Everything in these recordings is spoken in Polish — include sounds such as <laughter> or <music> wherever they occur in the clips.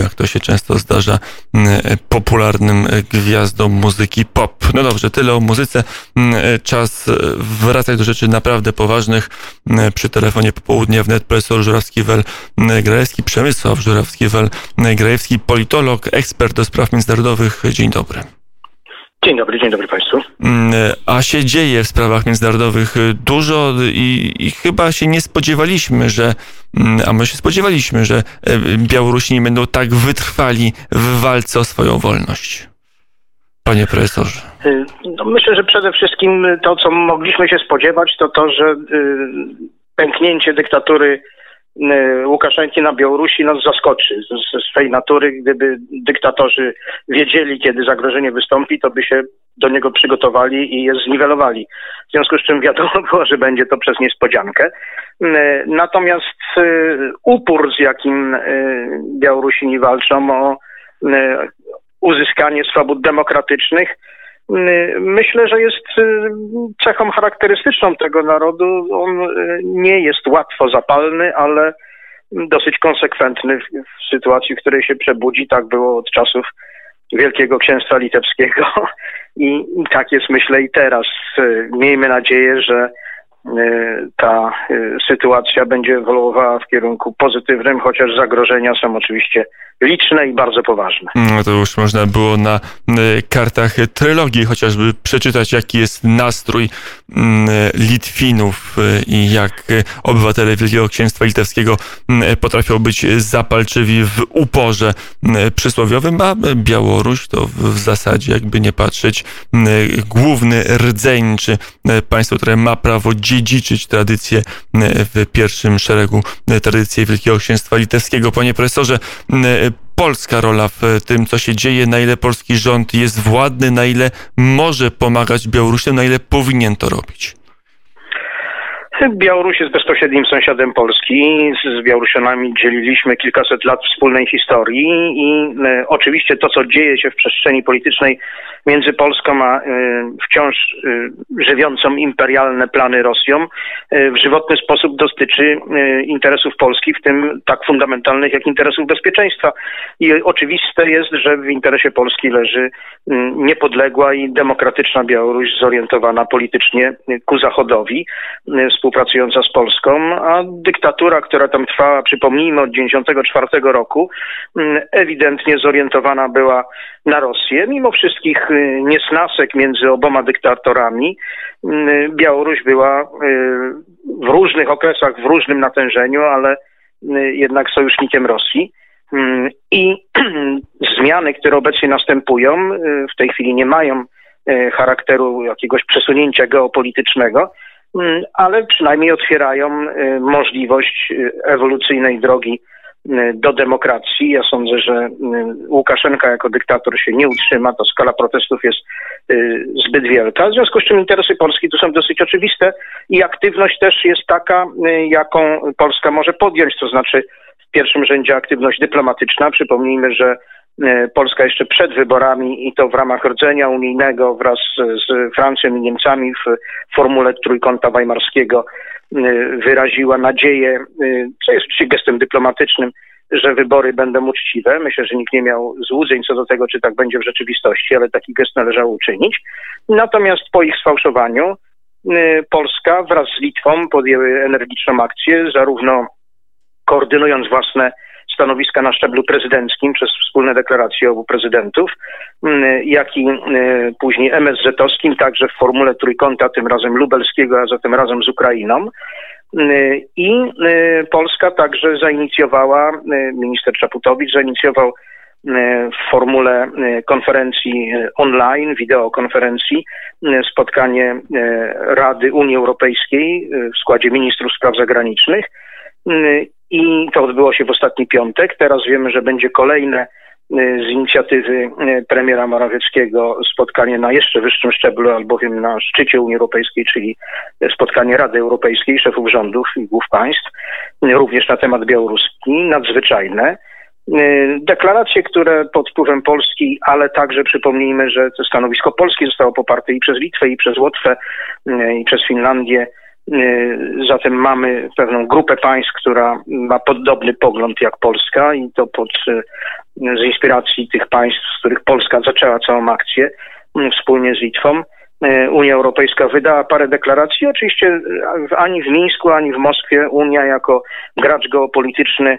jak to się często zdarza, popularnym gwiazdom muzyki pop. No dobrze, tyle o muzyce. Czas wracać do rzeczy naprawdę poważnych. Przy telefonie popołudnia wnet profesor Żurawski-Wel-Grajewski, Przemysław Żurawski-Wel-Grajewski, politolog, ekspert do spraw międzynarodowych. Dzień dobry. Dzień dobry, dzień dobry Państwu. Mm, a się dzieje w sprawach międzynarodowych dużo i, i, chyba się nie spodziewaliśmy, że, mm, a my się spodziewaliśmy, że e, Białorusini będą tak wytrwali w walce o swoją wolność. Panie profesorze. Y, no myślę, że przede wszystkim to, co mogliśmy się spodziewać, to to, że y, pęknięcie dyktatury Y, Łukaszenki na Białorusi nas zaskoczy ze swej natury. Gdyby dyktatorzy wiedzieli, kiedy zagrożenie wystąpi, to by się do niego przygotowali i je zniwelowali. W związku z czym wiadomo było, że będzie to przez niespodziankę. Y, natomiast y, upór, z jakim Białorusini walczą o uzyskanie swobód demokratycznych, Y, myślę, że jest y, cechą charakterystyczną tego narodu. On y, nie jest łatwo zapalny, ale dosyć konsekwentny w sytuacji, w której się przebudzi. Tak było od czasów Wielkiego Księstwa Litewskiego <laughs> i, tak jest myślę i teraz. Miejmy nadzieję, że ta sytuacja będzie ewoluowała w kierunku pozytywnym, chociaż zagrożenia są oczywiście liczne i bardzo poważne. No to już można było na e, kartach trylogii chociażby przeczytać, jaki jest nastrój mm, Litwinów i jak obywatele Wielkiego Księstwa Litewskiego mm, potrafią być zapalczywi w uporze przysłowiowym, a Białoruś to w zasadzie, jakby nie patrzeć, główny rdzeń, czy państwo, które ma prawo dziedziczyć tradycję w pierwszym szeregu tradycji Wielkiego Księstwa Litewskiego. Panie profesorze, polska rola w tym, co się dzieje, na ile polski rząd jest władny, na ile może pomagać Białorusiom, na ile powinien to robić? Białoruś jest bezpośrednim sąsiadem Polski. Z Białorusianami dzieliliśmy kilkaset lat wspólnej historii i e, oczywiście to, co dzieje się w przestrzeni politycznej między Polską a e, wciąż e, żywiącą imperialne plany Rosją, w żywotny sposób dotyczy interesów Polski, w tym tak fundamentalnych jak interesów bezpieczeństwa. I oczywiste jest, że w interesie Polski leży niepodległa i demokratyczna Białoruś zorientowana politycznie ku Zachodowi współpracująca z Polską, a dyktatura, która tam trwała, przypomnijmy, od 1994 roku, mm, ewidentnie zorientowana była na Rosję. Mimo wszystkich y, niesnasek między oboma dyktatorami, mm, Białoruś była y, w różnych okresach, w różnym natężeniu, ale y, jednak sojusznikiem Rosji. Mm, I <clears throat> zmiany, które obecnie następują, w tej chwili nie mają charakteru jakiegoś przesunięcia geopolitycznego, ale przynajmniej otwierają y, możliwość y, ewolucyjnej drogi y, do demokracji. Ja sądzę, że Łukaszenka jako dyktator się nie utrzyma, to skala protestów jest zbyt wielka. W związku z czym interesy Polski tu są dosyć oczywiste i aktywność też jest taka, jaką Polska może podjąć, to znaczy w pierwszym rzędzie aktywność dyplomatyczna. Przypomnijmy, że Polska jeszcze przed wyborami i to w ramach rdzenia unijnego wraz z Francją i Niemcami w formule trójkąta weimarskiego e, wyraziła nadzieję, e, co jest oczywiście gestem dyplomatycznym, że wybory będą uczciwe. Myślę, że nikt nie miał złudzeń co do tego, czy tak będzie w rzeczywistości, ale taki gest należało uczynić. Natomiast po ich sfałszowaniu Polska wraz z Litwą podjęły energiczną akcję, zarówno koordynując własne stanowiska na szczeblu prezydenckim przez wspólne deklaracje obu prezydentów, mm, jak i y, później MSZ-owskim, także w formule trójkąta, tym razem lubelskiego, a zatem razem z Ukrainą. Y, I y, Polska także zainicjowała, minister Czaputowicz zainicjował w formule konferencji online, wideokonferencji, spotkanie Rady Unii Europejskiej w składzie ministrów spraw zagranicznych i to odbyło się w ostatni piątek. Teraz wiemy, że będzie kolejne y, z inicjatywy y, premiera Morawieckiego spotkanie na jeszcze wyższym szczeblu, albowiem na szczycie Unii Europejskiej, czyli spotkanie Rady Europejskiej, szefów rządów i głów państw, y, również na temat białoruski, nadzwyczajne. Deklaracje, które pod wpływem Polski, ale także przypomnijmy, że to stanowisko Polski zostało poparte i przez Litwę, i przez Łotwę, i przez Finlandię, Zatem mamy pewną grupę państw, która ma podobny pogląd jak Polska i to pod, z inspiracji tych państw, z których Polska zaczęła całą akcję wspólnie z Litwą. Unia Europejska wydała parę deklaracji. Oczywiście ani w Mińsku, ani w Moskwie Unia jako gracz geopolityczny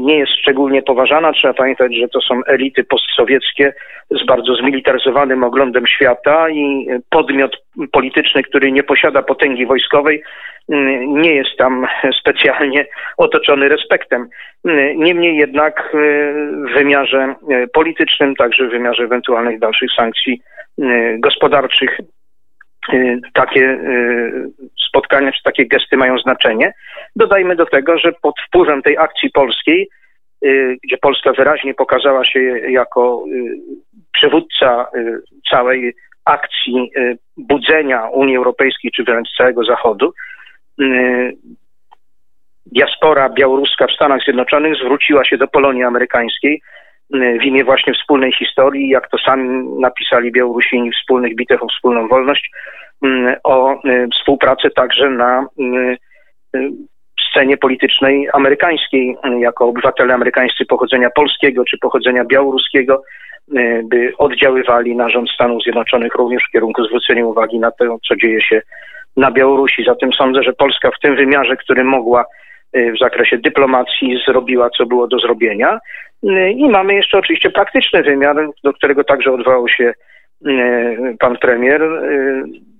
nie jest szczególnie poważana. Trzeba pamiętać, że to są elity postsowieckie z bardzo zmilitaryzowanym oglądem świata i podmiot polityczny, który nie posiada potęgi wojskowej, nie jest tam <laughs> specjalnie otoczony respektem. Niemniej jednak w wymiarze politycznym, także w wymiarze ewentualnych dalszych sankcji gospodarczych, takie spotkania czy takie gesty mają znaczenie. Dodajmy do tego, że pod wpływem tej akcji polskiej, y, gdzie Polska wyraźnie pokazała się jako y, przywódca y, całej akcji budzenia Unii Europejskiej, czy wręcz całego Zachodu, diaspora białoruska w Stanach Zjednoczonych zwróciła się do Polonii Amerykańskiej w imię właśnie wspólnej historii, jak to sami napisali Białorusini, wspólnych bitew o wspólną wolność, o współpracę także na scenie politycznej amerykańskiej, jako obywatele amerykańscy pochodzenia polskiego czy pochodzenia białoruskiego, y, by oddziaływali na rząd Stanów Zjednoczonych również w kierunku zwrócenia uwagi na to, co dzieje się na Białorusi. Zatem sądzę, że Polska w tym wymiarze, który mogła y, w zakresie dyplomacji zrobiła, co było do zrobienia. I mamy jeszcze oczywiście praktyczny wymiar, do którego także odwołał się pan premier,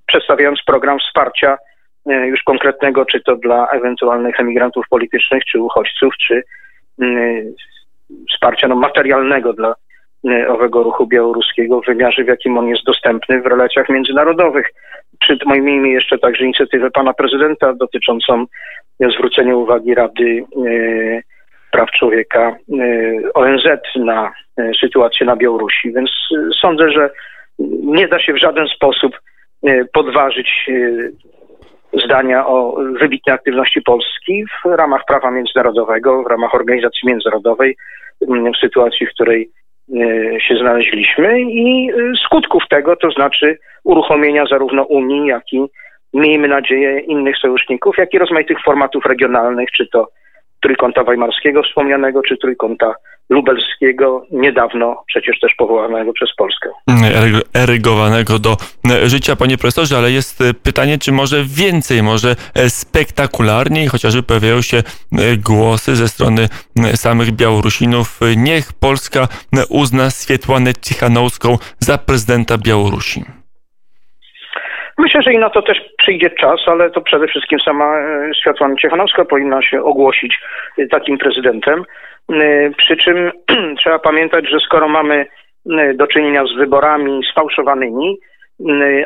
przedstawiając program wsparcia E, już konkretnego, czy to dla ewentualnych emigrantów politycznych, czy uchodźców, czy wsparcia no, materialnego dla e, owego ruchu białoruskiego w wymiarze, w jakim on jest dostępny w relacjach międzynarodowych. Przyjmijmy jeszcze także inicjatywę pana prezydenta dotyczącą zwrócenia uwagi Rady e, Praw Człowieka ONZ na sytuację na Białorusi. Więc sądzę, że nie da się w żaden sposób podważyć zdania o wybitnej aktywności Polski w ramach prawa międzynarodowego, w ramach organizacji międzynarodowej, mm, w sytuacji, w której się znaleźliśmy i skutków tego, to znaczy uruchomienia zarówno Unii, jak i miejmy nadzieję innych sojuszników, jak i rozmaitych formatów regionalnych, czy to trójkąta weimarskiego wspomnianego, czy trójkąta lubelskiego, niedawno przecież też powołanego przez Polskę. Erygowanego do życia, panie profesorze, ale jest pytanie, czy może więcej, może spektakularniej, chociażby pojawiają się głosy ze strony samych Białorusinów. Niech Polska uzna Swietłanę Cichanowską za prezydenta Białorusi. Myślę, że i na to też przyjdzie czas, ale to przede wszystkim sama e, Światłana Ciechanowska powinna się ogłosić e, takim prezydentem. E, przy czym <clears throat> trzeba pamiętać, że skoro mamy do czynienia z wyborami sfałszowanymi,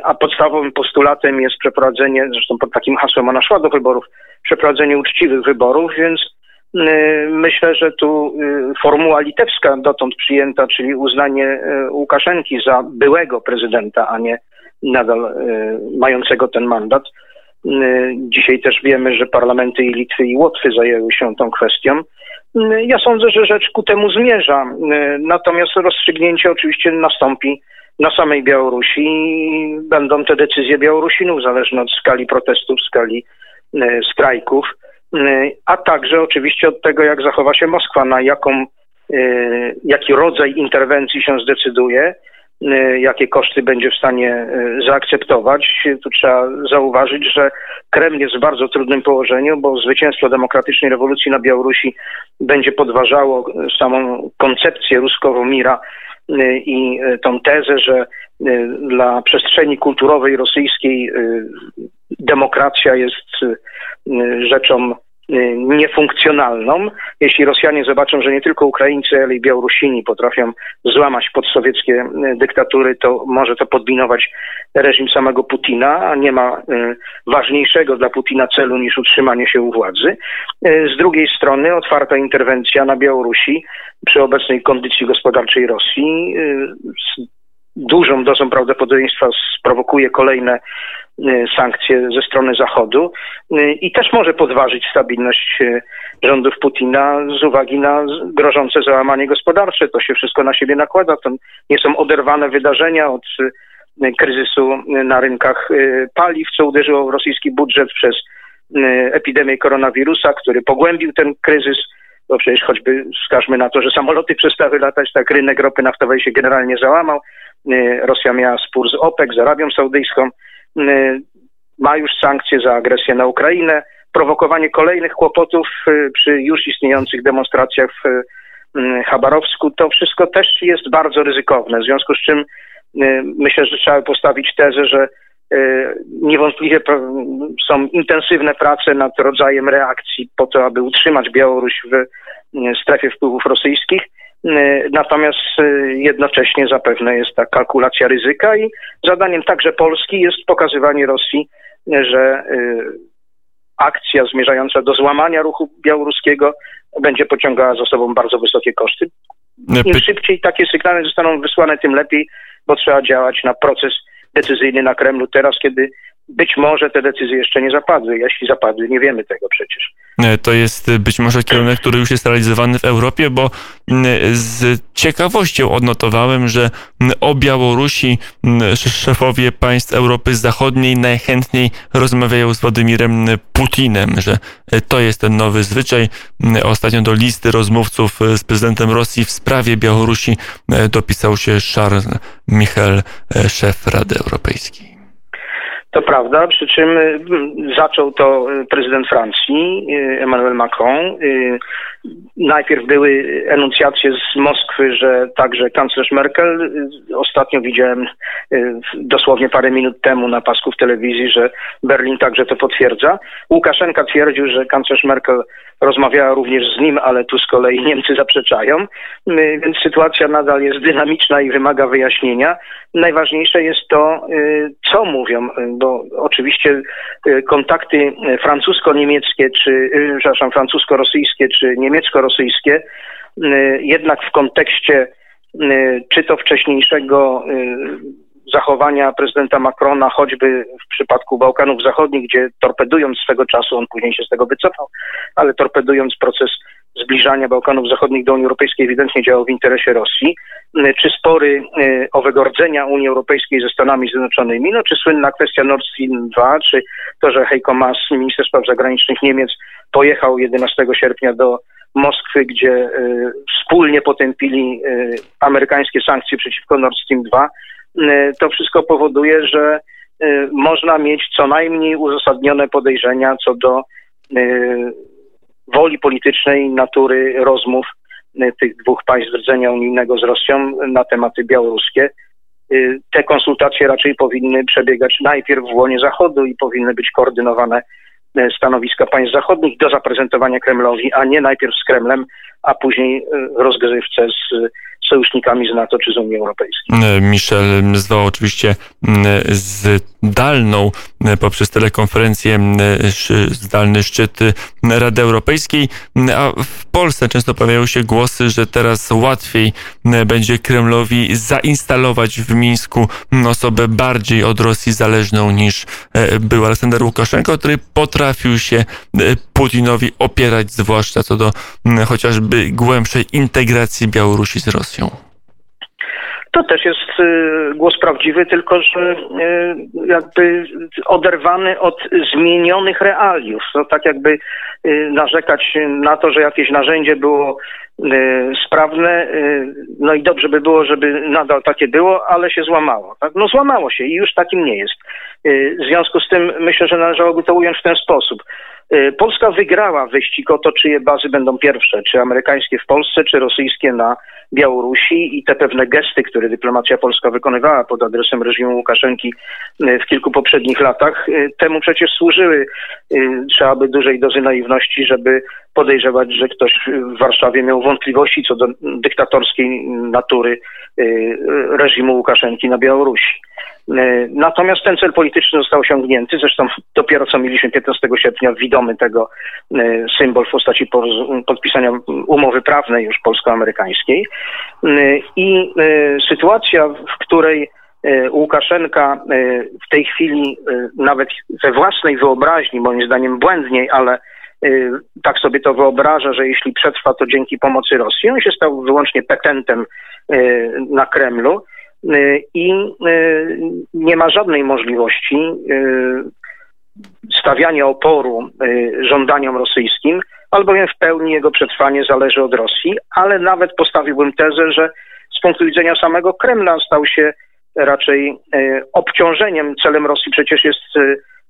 a podstawowym postulatem jest przeprowadzenie, zresztą pod takim hasłem ona szła do wyborów, przeprowadzenie uczciwych wyborów, więc myślę, że tu formuła litewska dotąd przyjęta, czyli uznanie Łukaszenki za byłego prezydenta, a nie nadal e, mającego ten mandat. E, dzisiaj też wiemy, że parlamenty i Litwy i Łotwy zajęły się tą kwestią. E, ja sądzę, że rzecz ku temu zmierza. Natomiast rozstrzygnięcie oczywiście nastąpi na samej Białorusi. Będą te decyzje Białorusinów zależne od skali protestów, skali strajków, a także oczywiście od tego, jak zachowa się Moskwa, na jaką, jaki rodzaj interwencji się zdecyduje jakie koszty będzie w stanie y, zaakceptować. Tu trzeba zauważyć, że Kreml jest w bardzo trudnym położeniu, bo zwycięstwo demokratycznej rewolucji na Białorusi będzie podważało samą koncepcję ruskową mira y, i tą tezę, że dla przestrzeni kulturowej rosyjskiej demokracja jest rzeczą Y, niefunkcjonalną. Jeśli Rosjanie zobaczą, że nie tylko Ukraińcy, ale i Białorusini potrafią złamać podsowieckie y, dyktatury, to może to podminować reżim samego Putina, a nie ma y, ważniejszego dla Putina celu niż utrzymanie się u władzy. Z drugiej strony otwarta interwencja na Białorusi przy obecnej kondycji gospodarczej Rosji z dużą dozą prawdopodobieństwa sprowokuje kolejne Y, sankcje ze strony Zachodu y, i też może podważyć stabilność y, rządów Putina z uwagi na grożące załamanie gospodarcze. To się wszystko na siebie nakłada. To nie są oderwane wydarzenia od kryzysu na rynkach paliw, co uderzyło w rosyjski budżet przez epidemię koronawirusa, który pogłębił ten kryzys. Bo przecież choćby wskażmy na to, że samoloty <laughs> przestały latać, tak rynek ropy naftowej się generalnie załamał. Rosja miała spór z OPEC, z Arabią Saudyjską, ma już sankcje za agresję na Ukrainę, prowokowanie kolejnych kłopotów przy już istniejących demonstracjach w Chabarowsku, to wszystko też jest bardzo ryzykowne. W związku z czym y, myślę, że trzeba postawić tezę, że y, niewątpliwie są intensywne prace nad rodzajem reakcji po to, aby utrzymać Białoruś w y, strefie wpływów rosyjskich. Natomiast jednocześnie zapewne jest ta kalkulacja ryzyka i zadaniem także Polski jest pokazywanie Rosji, że akcja zmierzająca do złamania ruchu białoruskiego będzie pociągała za sobą bardzo wysokie koszty. Im szybciej takie sygnały zostaną wysłane, tym lepiej, bo trzeba działać na proces decyzyjny na Kremlu teraz, kiedy być może te decyzje jeszcze nie zapadły. Jeśli zapadły, nie wiemy tego przecież. E, to jest e, być może kierunek, który już jest realizowany w Europie, bo z ciekawością odnotowałem, że o Białorusi szefowie państw Europy Zachodniej najchętniej rozmawiają z Władimirem Putinem, że e, to jest ten nowy zwyczaj. Ostatnio do listy rozmówców z prezydentem Rosji w sprawie Białorusi dopisał się Charles Michel, szef Rady Europejskiej. To prawda, przy czym y, zaczął to y, prezydent Francji, y, Emmanuel Macron. Najpierw były enuncjacje z Moskwy, że także kanclerz Merkel. Ostatnio widziałem dosłownie parę minut temu na pasku w telewizji, że Berlin także to potwierdza. Łukaszenka twierdził, że kanclerz Merkel rozmawiała również z nim, ale tu z kolei <laughs> Niemcy zaprzeczają, więc sytuacja nadal jest dynamiczna i wymaga wyjaśnienia. Najważniejsze jest to, co mówią, bo oczywiście kontakty francusko-niemieckie, czy, przepraszam, francusko-rosyjskie, czy niemiecko-rosyjskie, jednak w kontekście czy to wcześniejszego zachowania prezydenta Macrona, choćby w przypadku Bałkanów Zachodnich, gdzie torpedując swego czasu, on później się z tego wycofał, ale torpedując proces zbliżania Bałkanów Zachodnich do Unii Europejskiej ewidentnie działał w interesie Rosji, czy spory owego rdzenia Unii Europejskiej ze Stanami Zjednoczonymi, no czy słynna kwestia Nord Stream 2, czy to, że Heiko Maas, minister spraw zagranicznych Niemiec, pojechał 11 sierpnia do Moskwy, gdzie e, wspólnie potępili e, amerykańskie sankcje przeciwko Nord Stream 2, Y, to wszystko powoduje, że można mieć co najmniej uzasadnione podejrzenia co do woli politycznej natury rozmów tych dwóch państw rdzenia unijnego z Rosją na tematy białoruskie. Te konsultacje raczej powinny przebiegać najpierw w łonie Zachodu i powinny być koordynowane stanowiska państw zachodnich do zaprezentowania Kremlowi, a nie najpierw z Kremlem, a później rozgrywce z sojusznikami z NATO czy z Unii Europejskiej. E, Michel zwał oczywiście zdalną e, poprzez telekonferencję zdalny szczyt Rady Europejskiej, a w Polsce często pojawiają się głosy, że teraz łatwiej będzie Kremlowi zainstalować w Mińsku osobę bardziej od Rosji zależną niż e, był Aleksander Łukaszenko, który potrafił się Putinowi opierać, zwłaszcza co do chociażby głębszej integracji Białorusi z Rosją. To też jest y, głos prawdziwy, tylko że y, jakby oderwany od zmienionych realiów. To tak jakby y, narzekać na to, że jakieś narzędzie było sprawne, no i dobrze by było, żeby nadal takie było, ale się złamało. Tak? No złamało się i już takim nie jest. W związku z tym myślę, że należałoby to ująć w ten sposób. Y, Polska wygrała wyścig o to, czyje bazy będą pierwsze, czy amerykańskie w Polsce, czy rosyjskie na Białorusi i te pewne gesty, które dyplomacja polska wykonywała pod adresem reżimu Łukaszenki y, w kilku poprzednich latach, y, temu przecież służyły. Trzeba by dużej dozy naiwności, żeby podejrzewać, że ktoś w Warszawie miał wątpliwości co do dyktatorskiej natury reżimu Łukaszenki na Białorusi. E, natomiast ten cel polityczny został osiągnięty. Zresztą dopiero co mieliśmy 15 sierpnia widomy tego symbol w postaci podpisania umowy prawnej już polsko-amerykańskiej. I sytuacja, w której Łukaszenka w tej chwili nawet we własnej wyobraźni, moim zdaniem błędniej, ale tak sobie to wyobraża, że jeśli przetrwa to dzięki pomocy Rosji, on się stał wyłącznie petentem na Kremlu i nie ma żadnej możliwości stawiania oporu żądaniom rosyjskim, albowiem w pełni jego przetrwanie zależy od Rosji, ale nawet postawiłbym tezę, że z punktu widzenia samego Kremla stał się raczej obciążeniem. Celem Rosji przecież jest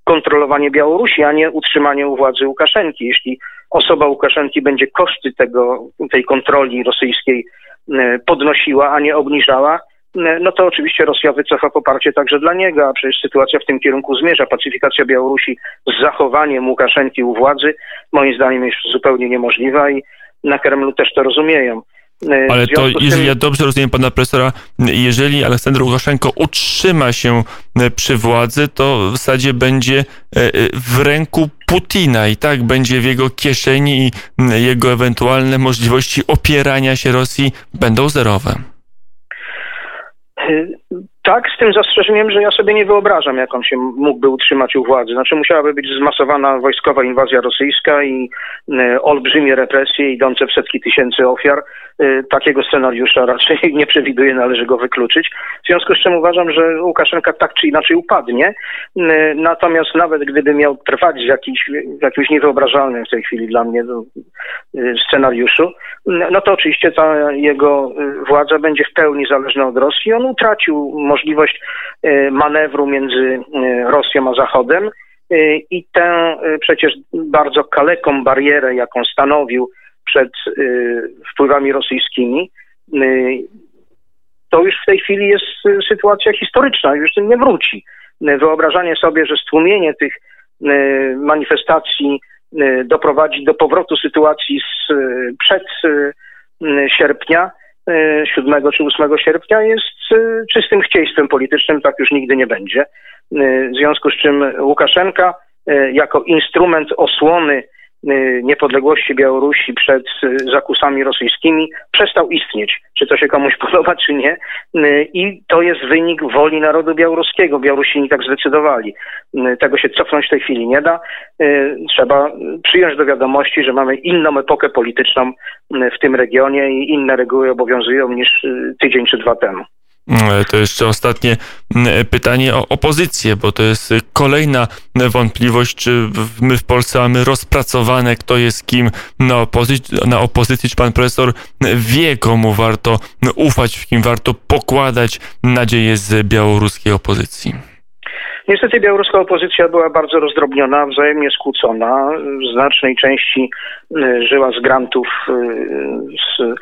kontrolowanie Białorusi, a nie utrzymanie u władzy Łukaszenki. Jeśli osoba Łukaszenki będzie koszty tego, tej kontroli rosyjskiej e, podnosiła, a nie obniżała, e, no to oczywiście Rosja wycofa poparcie także dla niego, a przecież sytuacja w tym kierunku zmierza. Pacyfikacja Białorusi z zachowaniem Łukaszenki u władzy moim zdaniem jest zupełnie niemożliwa i na Kremlu też to rozumieją. E, Ale to, jeżeli ja dobrze rozumiem pana profesora, jeżeli Aleksander Łukaszenko utrzyma się e, przy władzy, to w zasadzie będzie e, w ręku Putina i tak będzie w jego kieszeni i jego ewentualne możliwości opierania się Rosji będą zerowe. Tak, z tym zastrzeżeniem, że ja sobie nie wyobrażam, jak on się mógłby utrzymać u władzy. Znaczy musiałaby być zmasowana wojskowa inwazja rosyjska i y, olbrzymie represje idące w setki tysięcy ofiar. Y, takiego scenariusza <laughs> raczej nie przewiduję, należy go wykluczyć. W związku z czym uważam, że Łukaszenka tak czy inaczej upadnie. Y, natomiast nawet gdyby miał trwać w, jakiś, w jakimś niewyobrażalnym w tej chwili dla mnie no, y, scenariuszu, no to oczywiście ta jego władza będzie w pełni zależna od Rosji. On utracił możliwość manewru między Rosją a Zachodem i tę przecież bardzo kaleką barierę, jaką stanowił przed y, wpływami rosyjskimi, y, to już w tej chwili jest y, sytuacja historyczna, już tym nie wróci. Wyobrażanie sobie, że stłumienie tych manifestacji doprowadzi do powrotu sytuacji sprzed sierpnia, 7 czy 8 sierpnia jest czystym chcieństwem politycznym, tak już nigdy nie będzie. W związku z czym Łukaszenka jako instrument osłony niepodległości Białorusi przed y, zakusami rosyjskimi przestał istnieć, czy to się komuś <laughs> podoba, czy nie. Y, I to jest wynik woli narodu białoruskiego. Białorusini tak zdecydowali. Tego się cofnąć w tej chwili nie da. Trzeba przyjąć do wiadomości, że mamy inną epokę polityczną w tym regionie i inne reguły obowiązują niż tydzień czy dwa temu. E, to jeszcze ostatnie pytanie o opozycję, bo to jest kolejna wątpliwość, czy my w Polsce mamy rozpracowane, kto jest kim na opozycji, na opozycji czy pan profesor wie, komu warto ufać, w kim warto pokładać nadzieję z białoruskiej opozycji. Niestety białoruska opozycja była bardzo rozdrobniona, wzajemnie skłócona. W znacznej części y, żyła z grantów y, z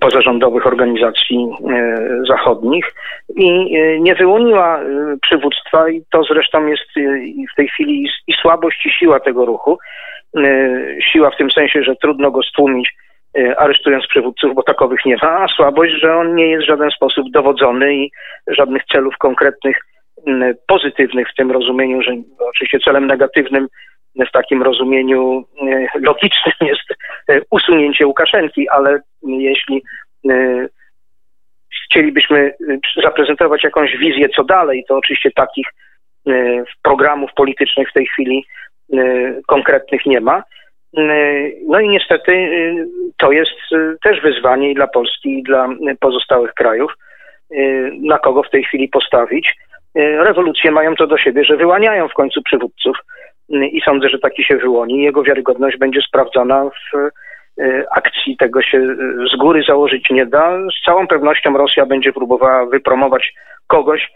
pozarządowych organizacji y, zachodnich i nie wyłoniła przywództwa i to zresztą jest w tej chwili i słabość i siła tego ruchu. Siła w tym sensie, że trudno go stłumić aresztując przywódców, bo takowych nie ma, a słabość, że on nie jest w żaden sposób dowodzony i żadnych celów konkretnych pozytywnych w tym rozumieniu, że oczywiście celem negatywnym w takim rozumieniu logicznym <laughs> jest e, usunięcie Łukaszenki, ale jeśli e, chcielibyśmy e, zaprezentować jakąś wizję co dalej, to oczywiście takich programów politycznych w tej chwili konkretnych nie ma. No i niestety to jest też wyzwanie i dla Polski, i dla pozostałych krajów, na kogo w tej chwili postawić. E, rewolucje mają to do siebie, że wyłaniają w końcu przywódców mm, i sądzę, że taki się wyłoni. Jego wiarygodność będzie sprawdzona w e, akcji. Tego się z góry założyć nie da. Z całą pewnością Rosja będzie próbowała wypromować kogoś,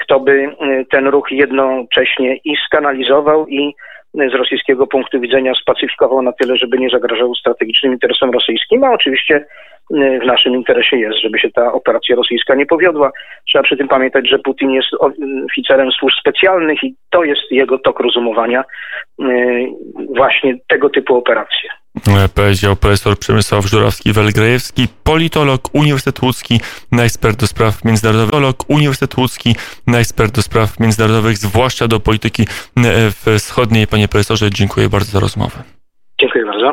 kto by ten ruch jednocześnie i skanalizował i z rosyjskiego punktu widzenia spacyfikował na tyle, żeby nie zagrażał strategicznym interesom rosyjskim, a oczywiście y, w naszym interesie jest, żeby się ta operacja rosyjska nie powiodła. Trzeba przy tym pamiętać, że Putin jest oficerem służb specjalnych i to jest jego tok rozumowania y, właśnie tego typu operacje. Powiedział profesor Przemysław Żurawski-Welgrejewski, politolog, Uniwersytet Łódzki, ekspert do spraw międzynarodowych, politolog, Uniwersytet Łódzki, ekspert do spraw międzynarodowych, zwłaszcza do polityki wschodniej. Panie profesorze, dziękuję bardzo za rozmowę. Dziękuję bardzo.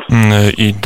I do